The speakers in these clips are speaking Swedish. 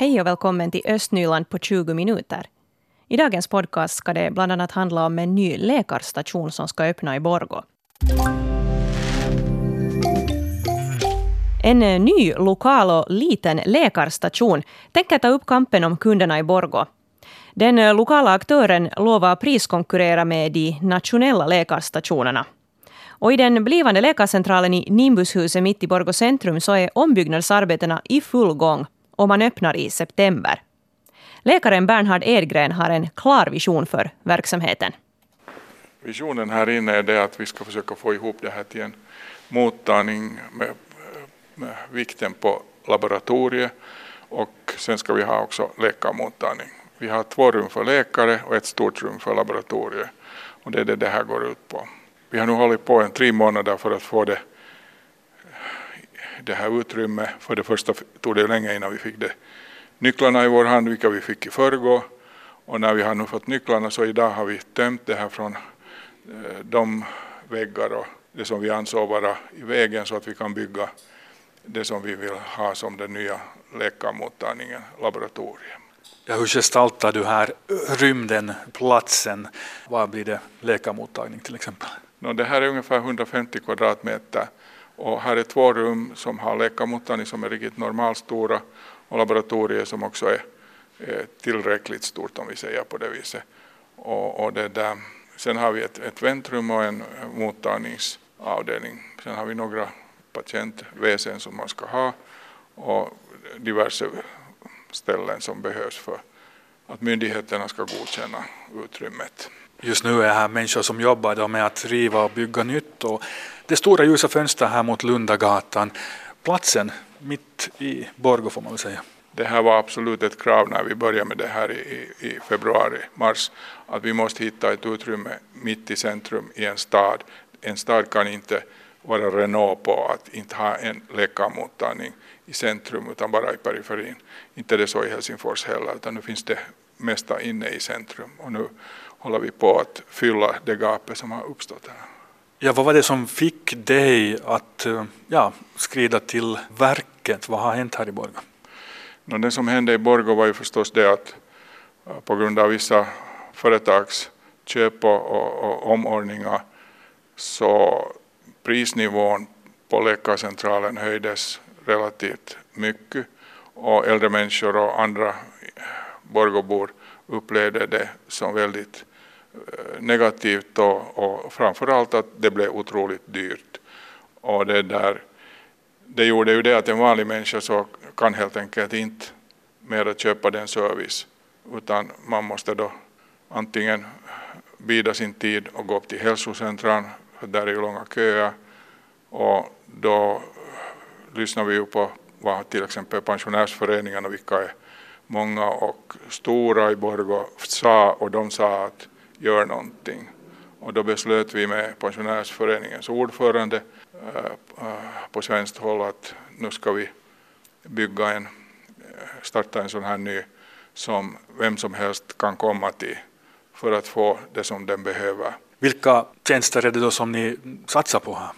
Hej och välkommen till Östnyland på 20 minuter. I dagens podcast ska det bland annat handla om en ny läkarstation som ska öppna i Borgå. En eh, ny lokal och liten läkarstation tänker ta upp kampen om kunderna i Borgå. Den eh, lokala aktören lovar priskonkurrera med de nationella läkarstationerna. Och I den blivande läkarcentralen i Nimbushuset mitt i Borgå centrum så är ombyggnadsarbetena i full gång och man öppnar i september. Läkaren Bernhard Edgren har en klar vision för verksamheten. Visionen här inne är det att vi ska försöka få ihop det här till en mottagning med, med vikten på laboratoriet och sen ska vi ha också läkarmottagning. Vi har två rum för läkare och ett stort rum för laboratoriet och det är det det här går ut på. Vi har nu hållit på en tre månader för att få det, det här utrymmet. För det första tog det länge innan vi fick det nycklarna i vår hand, vilka vi fick i förrgår. Och när vi har nu fått nycklarna så idag har vi tömt det här från eh, de väggar och det som vi ansåg vara i vägen så att vi kan bygga det som vi vill ha som den nya läkarmottagningen, laboratoriet. Ja, hur gestaltar du här rymden, platsen? Vad blir det läkarmottagning till exempel? No, det här är ungefär 150 kvadratmeter och här är två rum som har läkarmottagning som är riktigt normalstora och laboratorier som också är, är tillräckligt stort om vi säger på det viset. Och, och det där. Sen har vi ett, ett väntrum och en mottagningsavdelning. Sen har vi några patientväsen som man ska ha och diverse ställen som behövs för att myndigheterna ska godkänna utrymmet. Just nu är här människor som jobbar med att riva och bygga nytt. Och det stora ljusa fönstret här mot Lundagatan. Platsen mitt i Borgå får man väl säga. Det här var absolut ett krav när vi började med det här i, i februari, mars, att vi måste hitta ett utrymme mitt i centrum i en stad. En stad kan inte vara Renault på att inte ha en läkarmottagning i centrum utan bara i periferin. Inte det så i Helsingfors heller utan nu finns det mesta inne i centrum och nu håller vi på att fylla det gapet som har uppstått här. Ja, vad var det som fick dig att ja, skrida till verket? Vad har hänt här i Borgå? No, det som hände i Borgå var ju förstås det att på grund av vissa företags köp och, och, och omordningar så prisnivån på läkarcentralen höjdes relativt mycket och äldre människor och andra Borgåbor upplevde det som väldigt eh, Eh, negativt och, och framförallt att det blev otroligt dyrt. Och det, där, det gjorde ju det att en vanlig människa så kan helt enkelt inte mer köpa den service utan man måste då antingen bida sin tid och gå upp till hälsocentran för där är ju långa köer och då lyssnar vi ju på vad till exempel pensionärsföreningarna, vilka är många och stora i Borgå, sa och de sa att gör någonting. Och då beslöt vi med pensionärsföreningens ordförande äh, på svenskt håll att nu ska vi bygga en, starta en sån här ny som vem som helst kan komma till för att få det som den behöver. Vilka tjänster är det då som ni satsar på här?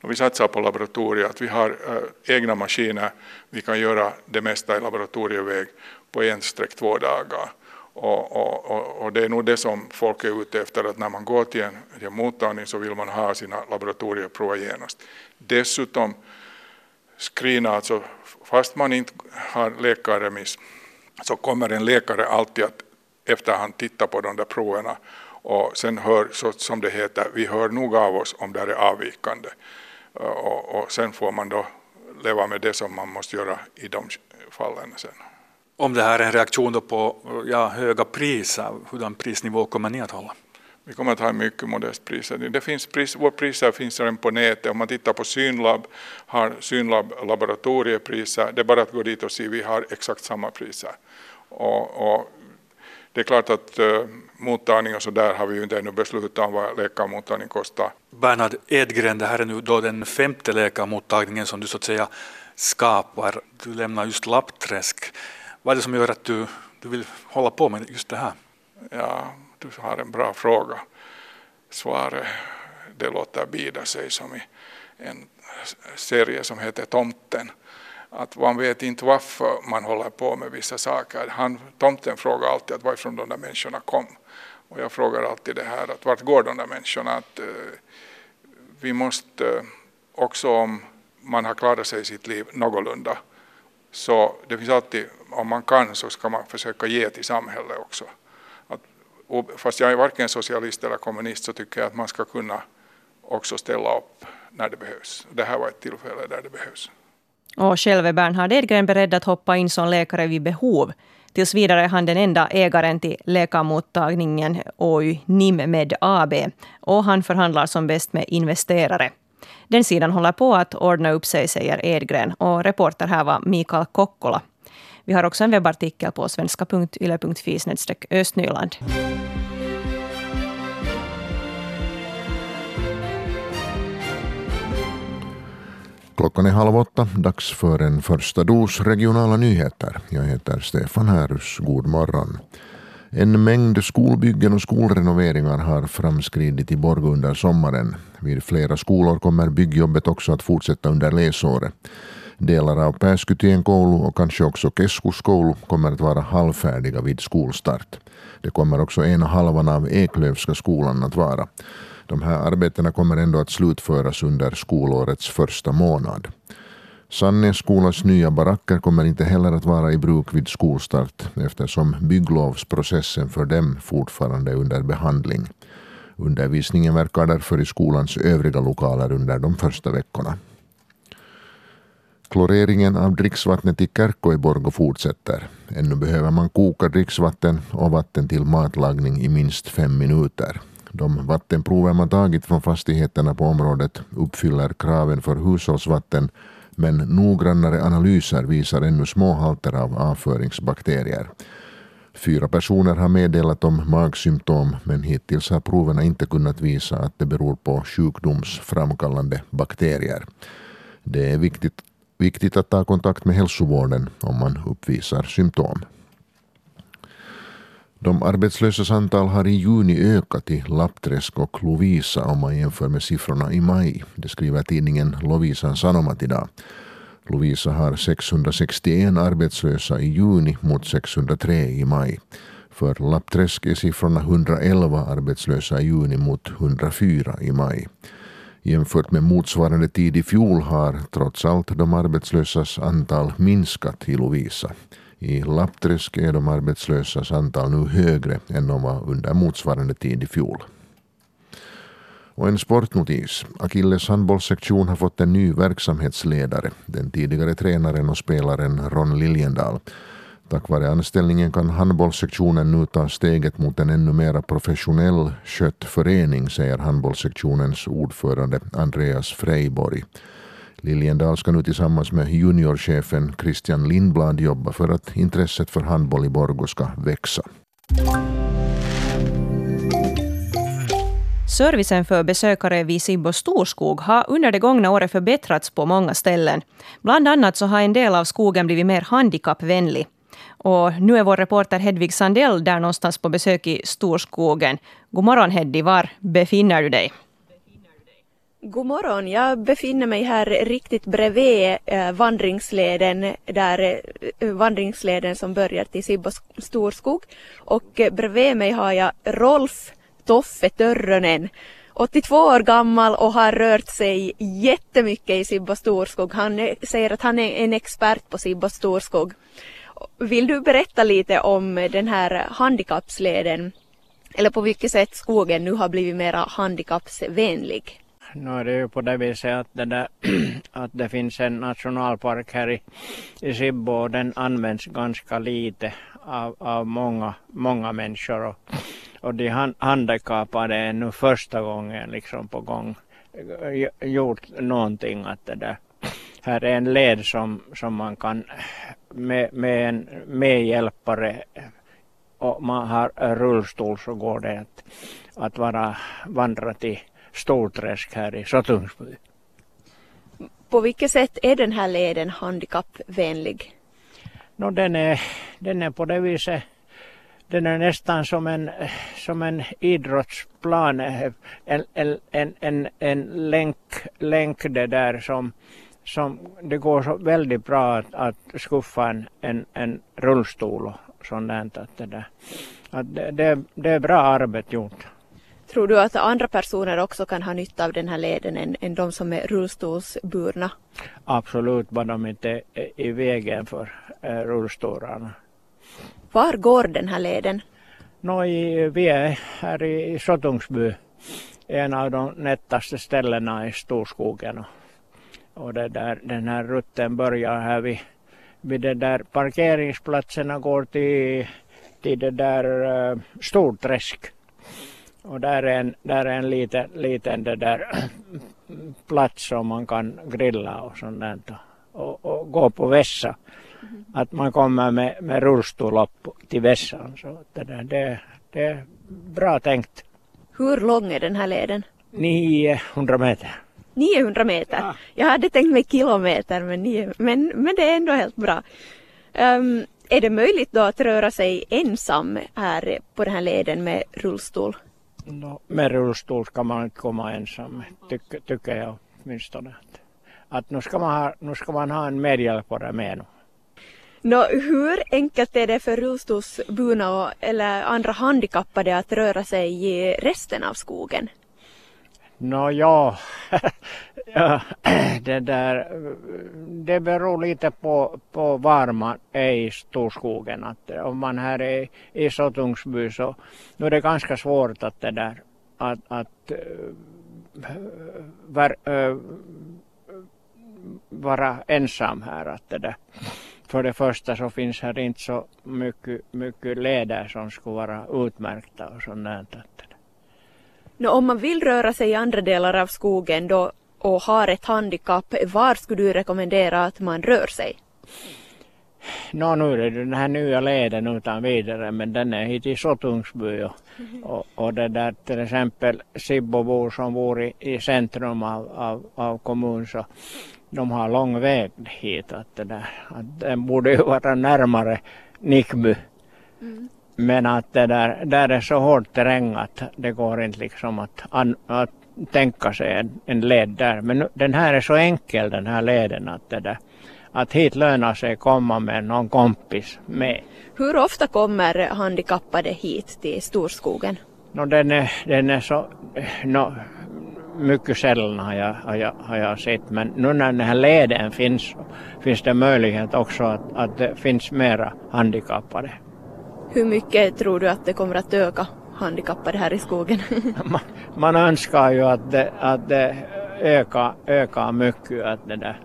vi satsar på laboratoriet, vi har egna maskiner, vi kan göra det mesta i laboratorieväg på en streck två dagar. Och, och, och, och, det är nog det som folk är ute efter, att när man går till en, till en mottagning så vill man ha sina laboratorieprover genast. Dessutom screena, alltså fast man inte har läkarremiss, så kommer en läkare alltid att efterhand titta på de där proverna och sen hör, så som det heter, vi hör nog av oss om det är avvikande. Och, och sen får man då leva med det som man måste göra i de fallen sen. Om det här är en reaktion på ja, höga priser, hurdan prisnivå kommer ni att hålla? Vi kommer att ha mycket modest priser. Det finns pris, våra priser finns redan på nätet. Om man tittar på Synlab har Synlab laboratoriepriser. Det är bara att gå dit och se, vi har exakt samma priser. Och, och det är klart att uh, mottagning och så där har vi ju inte ännu beslutat om vad läkarmottagning kostar. Bernhard Edgren, det här är nu då den femte läkarmottagningen som du så att säga skapar. Du lämnar just Lappträsk. Vad är det som gör att du, du vill hålla på med just det här? Ja, du har en bra fråga. Svaret det låter bida sig som i en serie som heter Tomten. att man vet inte varför man håller på med vissa saker. Han, tomten frågar alltid att varifrån de där människorna kom. Och jag frågar alltid det här att vart går de där människorna? Att, uh, vi måste uh, också om man har klarat sig i sitt liv någorlunda så det finns alltid, om man kan så ska man försöka ge till samhället också. Att, fast jag är varken socialist eller kommunist så tycker jag att man ska kunna också ställa upp när det behövs. Det här var ett tillfälle där det behövs. Och själv är Bernhard Edgren beredd att hoppa in som läkare vid behov. Tills vidare är han den enda ägaren till läkarmottagningen OY Nimmed AB och han förhandlar som bäst med investerare. Den sidan håller på att ordna upp sig, säger Edgren. Och reporter här var Mikael Kokkola. Vi har också en webbartikel på svenska.yle.fi östnyland. Klockan är halv åtta, dags för en första dos regionala nyheter. Jag heter Stefan Härus. God morgon. En mängd skolbyggen och skolrenoveringar har framskridit i Borgå under sommaren. Vid flera skolor kommer byggjobbet också att fortsätta under läsåret. Delar av Pääskytien koulu och kanske också Keskuskoulu kommer att vara halvfärdiga vid skolstart. Det kommer också ena halvan av Eklövska skolan att vara. De här arbetena kommer ändå att slutföras under skolårets första månad. Sannässkolans nya baracker kommer inte heller att vara i bruk vid skolstart eftersom bygglovsprocessen för dem fortfarande är under behandling. Undervisningen verkar därför i skolans övriga lokaler under de första veckorna. Kloreringen av dricksvattnet i Kärkko i fortsätter. Ännu behöver man koka dricksvatten och vatten till matlagning i minst fem minuter. De vattenprover man tagit från fastigheterna på området uppfyller kraven för hushållsvatten men noggrannare analyser visar ännu små halter av avföringsbakterier. Fyra personer har meddelat om magsymptom men hittills har proverna inte kunnat visa att det beror på sjukdomsframkallande bakterier. Det är viktigt, viktigt att ta kontakt med hälsovården om man uppvisar symptom. De arbetslösas antal har i juni ökat i Lappträsk och Lovisa om man jämför med siffrorna i maj. Det skriver tidningen Lovisan Sanomat idag. Lovisa har 661 arbetslösa i juni mot 603 i maj. För Lappträsk är siffrorna 111 arbetslösa i juni mot 104 i maj. Jämfört med motsvarande tid i fjol har trots allt de arbetslösas antal minskat i Lovisa. I Lappträsk är de arbetslösas antal nu högre än de var under motsvarande tid i fjol. Och en sportnotis. Akilles handbollssektion har fått en ny verksamhetsledare, den tidigare tränaren och spelaren Ron Liljendal. Tack vare anställningen kan handbollssektionen nu ta steget mot en ännu mer professionell skött förening, säger handbollssektionens ordförande Andreas Freiborg. Liljendal ska nu tillsammans med juniorchefen Christian Lindblad jobba för att intresset för handboll i Borgå ska växa. Servicen för besökare vid Sibbo Storskog har under det gångna året förbättrats på många ställen. Bland annat så har en del av skogen blivit mer handikappvänlig. Och nu är vår reporter Hedvig Sandell där någonstans på besök i Storskogen. God morgon Hedvig, var befinner du dig? God morgon, jag befinner mig här riktigt bredvid eh, vandringsleden, där eh, vandringsleden som börjar till Sibbo storskog. Och eh, bredvid mig har jag Rolf Toffe Törrönen, 82 år gammal och har rört sig jättemycket i Sibbo storskog. Han säger att han är en expert på Sibbo storskog. Vill du berätta lite om den här handikappsleden? Eller på vilket sätt skogen nu har blivit mer handikappsvänlig? Nu är det ju på det viset att det, där, att det finns en nationalpark här i, i Sibbo och den används ganska lite av, av många, många människor. Och, och de handikappade är nu första gången liksom på gång eh, gjort någonting att det där här är en led som, som man kan med, med en medhjälpare och man har rullstol så går det att, att vara vandra till Storträsk här i Sotungsby. På vilket sätt är den här leden handikappvänlig? No, den, är, den är på det viset den är nästan som en, som en idrottsplan, en, en, en, en, en länk, länk det där som, som det går så väldigt bra att, att skuffa en, en, en rullstol och sånt där. Att det, där. Att det, det, det är bra arbete gjort. Tror du att andra personer också kan ha nytta av den här leden än, än de som är rullstolsburna? Absolut, bara de inte är i vägen för eh, rullstolarna. Var går den här leden? Nå, i, vi är här i Sotungsby, en av de nättaste ställena i Storskogen. Och, och det där, den här rutten börjar här vid, vid det där parkeringsplatserna går till, till det där uh, Storträsk. Och där är en, där är en liten, liten det där plats som man kan grilla och sånt där. Och, och gå på vässa. Mm. Att man kommer med, med rullstol upp till vässan. Så det, där, det, det är bra tänkt. Hur lång är den här leden? 900 meter. 900 meter? Ja. Jag hade tänkt mig kilometer men, nio, men, men det är ändå helt bra. Um, är det möjligt då att röra sig ensam här på den här leden med rullstol? No, med rullstol ska man inte komma ensam, tycker, tyck jag åtminstone. Att, att nu, ska man ha, nu ska man ha en medhjälpare med nu. No, hur enkelt är det för rullstolsburna eller andra handikappade att röra sig i resten av skogen? Nå ja, ja det, där, det beror lite på, på var man är i storskogen. Att om man här är i Sottungsby så nu är det ganska svårt att det där att, att eh, var, eh, vara ensam här. Att det där. För det första så finns här inte så mycket, mycket leder som skulle vara utmärkta och sånt där. No, om man vill röra sig i andra delar av skogen då och har ett handikapp, var skulle du rekommendera att man rör sig? Nå, nu är det den här nya leden utan vidare, men den är hit i Sotungsby och, och, och det där till exempel Sibbobor som bor i, i centrum av, av, av kommunen så de har lång väg hit. Att det där, att den borde ju vara närmare Nickby. Mm. Men att det där, där är så hård terräng att det går inte liksom att, an, att tänka sig en, en led där. Men den här är så enkel den här leden att det där, att hit lönar sig komma med någon kompis med. Hur ofta kommer handikappade hit till Storskogen? No, den, är, den är så, no, mycket sällan har jag, har, jag, har jag sett men nu när den här leden finns finns det möjlighet också att, att det finns mera handikappade. Hur mycket tror du att det kommer att öka handikappade här i skogen? man, man önskar ju att det, att det ökar, ökar mycket. Att, det där,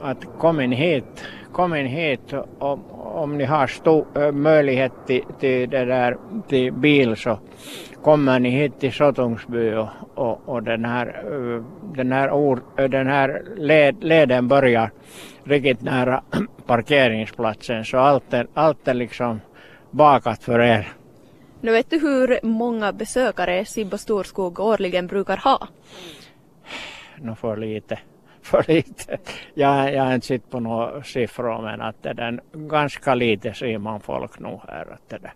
att kom in hit, kom in hit om, om ni har stor, möjlighet till, till, det där, till bil så kommer ni hit till Sotungsby och, och, och den här, den här, or, den här led, leden börjar riktigt nära parkeringsplatsen så allt är, allt är liksom bakat för er. Nu vet du hur många besökare Sibbo Storskog årligen brukar ha? Nå för lite. För lite. Jag, jag har inte sett på några siffror men att det är ganska lite ser man folk nu här. Att det där.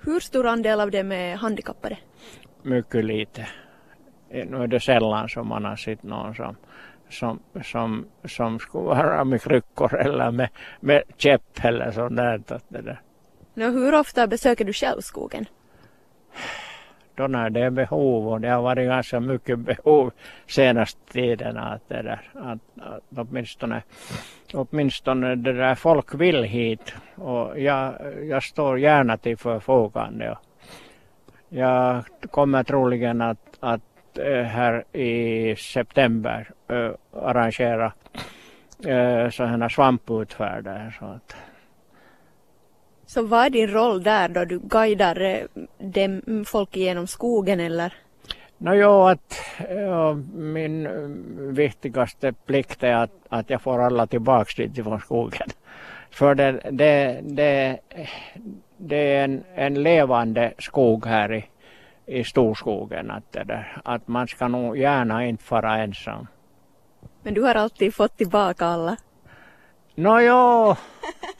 Hur stor andel av dem är handikappade? Mycket lite. Nu är det sällan som man har sett någon som, som, som, som skulle vara med kryckor eller med, med käpp eller sånt där. Att det där. Nå, hur ofta besöker du själv skogen? Då när det är behov och det har varit ganska mycket behov senaste tiden att det där, att, att åtminstone, åtminstone det där folk vill hit och jag, jag står gärna till förfogande. Jag kommer troligen att, att eh, här i september äh, arrangera äh, sådana svamputfärder. Så att, så vad är din roll där då du guidar eh, dem, folk genom skogen eller? No, jo, att ja, min eh, viktigaste plikt är att, att jag får alla tillbaks dit från skogen. För det, det, det, det är en, en levande skog här i, i storskogen. Att, att man ska nog gärna inte vara ensam. Men du har alltid fått tillbaka alla? Nå jo,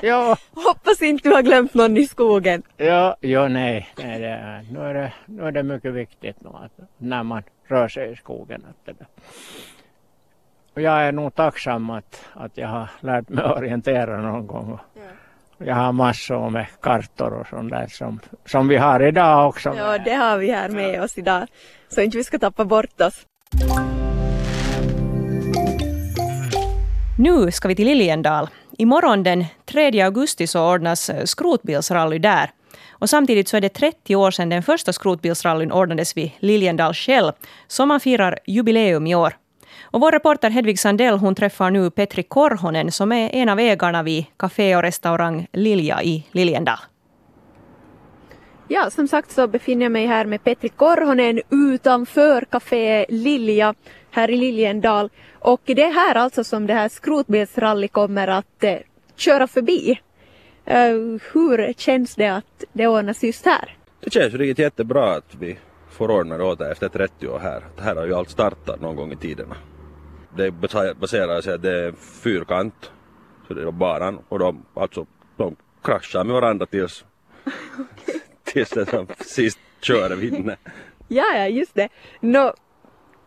jo. Hoppas inte du har glömt någon i skogen. Ja, jo nej. nej det är, nu, är det, nu är det mycket viktigt nu att när man rör sig i skogen. Att det, jag är nog tacksam att, att jag har lärt mig orientera någon gång. Jag har massor med kartor och sånt där som, som vi har idag också. Ja, det har vi här med oss idag. Så inte vi ska tappa bort oss. Nu ska vi till Liljendal. Imorgon den 3 augusti så ordnas eh, skrotbilsrally där. Och samtidigt så är det 30 år sedan den första skrotbilsrallyn ordnades vid Liljendal Shell, som man firar jubileum i år. Och vår reporter Hedvig Sandell hon träffar nu Petri Korhonen som är en av ägarna vid café och restaurang Lilja i Liljendal. Ja, som sagt så befinner jag mig här med Petri Korhonen utanför Café Lilja här i Liljendal. Och det är här alltså som det här skrotbilsrally kommer att eh, köra förbi. Uh, hur känns det att det ordnas just här? Det känns riktigt jättebra att vi får ordna det åt det efter 30 år här. Det här har ju allt startat någon gång i tiderna. Det baserar sig att det är fyrkant, så det är banan och de, alltså, de kraschar med varandra tills, tills den som sist kör vinner. Ja, ja, just det. No,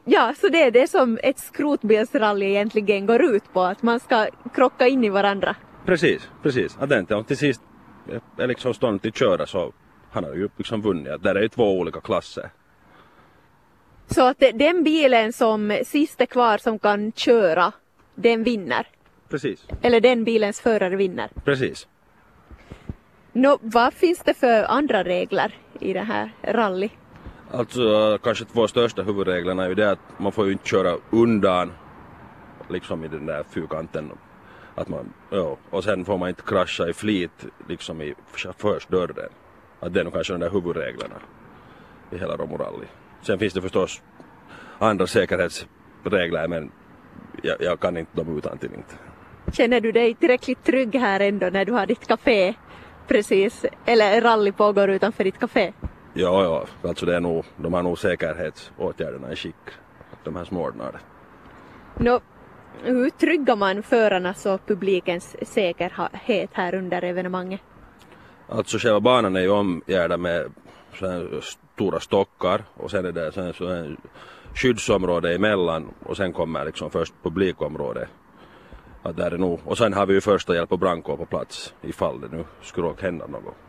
ja, så det är det som ett skrotbilsrally egentligen går ut på, att man ska krocka in i varandra. Precis, precis. Att den till sist är liksom stånd till köra så han har ju liksom vunnit. Där är ju två olika klasser. Så att den bilen som sist är kvar som kan köra, den vinner? Precis. Eller den bilens förare vinner? Precis. Nå, vad finns det för andra regler i det här rally? Alltså kanske två största huvudreglerna är ju det att man får ju inte köra undan liksom i den där fyrkanten. Att man, ja, och sen får man inte krascha i flit liksom i chaufförsdörren. Att det är nog kanske de där huvudreglerna i hela Romo Rally. Sen finns det förstås andra säkerhetsregler men jag, jag kan inte dem utantill inte. Känner du dig tillräckligt trygg här ändå när du har ditt café precis, eller rally pågår utanför ditt café? Ja, ja, alltså det är nog, de har nog säkerhetsåtgärderna i skick, de här det. Nå, hur tryggar man förarnas och publikens säkerhet här under evenemanget? Alltså själva banan är ju omgärdad med stora stockar och sen är det sen så en skyddsområde emellan och sen kommer liksom först publikområde. Att där är nog, och sen har vi ju första hjälp och brandkår på plats ifall det nu skulle hända något.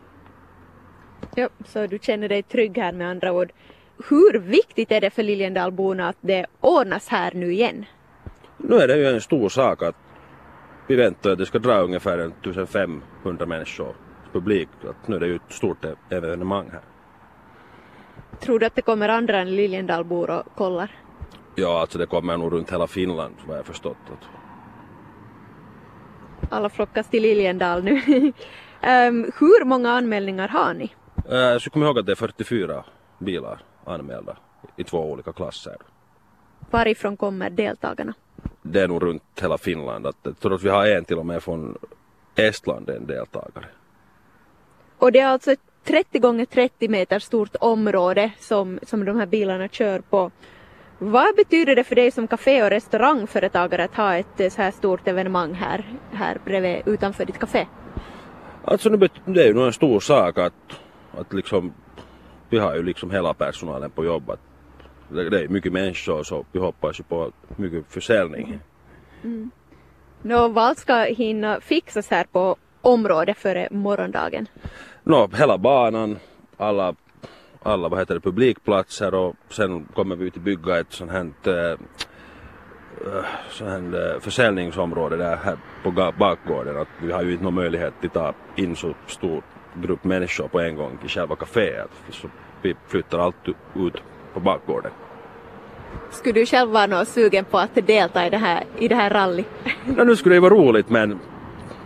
Ja, så du känner dig trygg här med andra ord. Hur viktigt är det för Liljendalborna att det ordnas här nu igen? Nu är det ju en stor sak att vi väntar att det ska dra ungefär 1500 människor publik. Att nu är det ju ett stort evenemang här. Tror du att det kommer andra än Liljendalbor och kollar? Ja, alltså det kommer nog runt hela Finland vad jag förstått. Alla flockas till Liljendal nu. um, hur många anmälningar har ni? Jag skulle komma ihåg att det är 44 bilar anmälda i två olika klasser. Varifrån kommer deltagarna? Det är nog runt hela Finland. Att, jag tror att vi har en till och med från Estland, en deltagare. Och det är alltså ett 30 gånger 30 meter stort område som, som de här bilarna kör på. Vad betyder det för dig som café och restaurangföretagare att ha ett så här stort evenemang här, här bredvid, utanför ditt café? Alltså det är ju nog en stor sak att, att liksom, vi har ju liksom hela personalen på jobb. Att det är mycket människor så vi hoppas ju på mycket försäljning. Mm. Nå, vad ska hinna fixas här på området före morgondagen? no, hela banan, alla, alla vad heter det, publikplatser och sen kommer vi att bygga ett sånt här äh, sån här äh, försäljningsområde där här på bakgården. Att vi har ju inte någon möjlighet att ta in så stor grupp människor på en gång i själva kaféet. Så vi flyttar allt ut på bakgården. Skulle du själv vara sugen på att delta i det här, i det här rally? ja, nu skulle det vara roligt men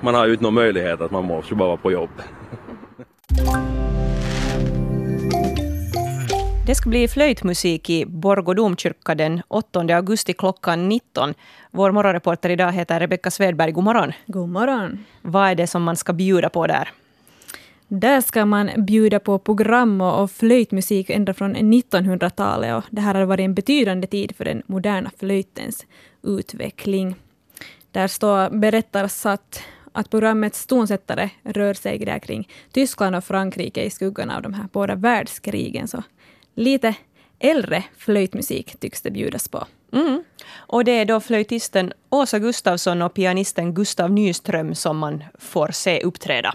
man har ju inte någon möjlighet att man måste bara vara på jobb. Det ska bli flöjtmusik i Borgå domkyrka den 8 augusti klockan 19. Vår morgonreporter idag heter Rebecka Svedberg. God morgon. God morgon. Vad är det som man ska bjuda på där? Där ska man bjuda på program och flöjtmusik ända från 1900-talet. Och det här har varit en betydande tid för den moderna flöjtens utveckling. Där står berättas att att programmets tonsättare rör sig där kring Tyskland och Frankrike i skuggan av de här båda världskrigen. Så lite äldre flöjtmusik tycks det bjudas på. Mm. Och det är då flöjtisten Åsa Gustafsson och pianisten Gustav Nyström som man får se uppträda.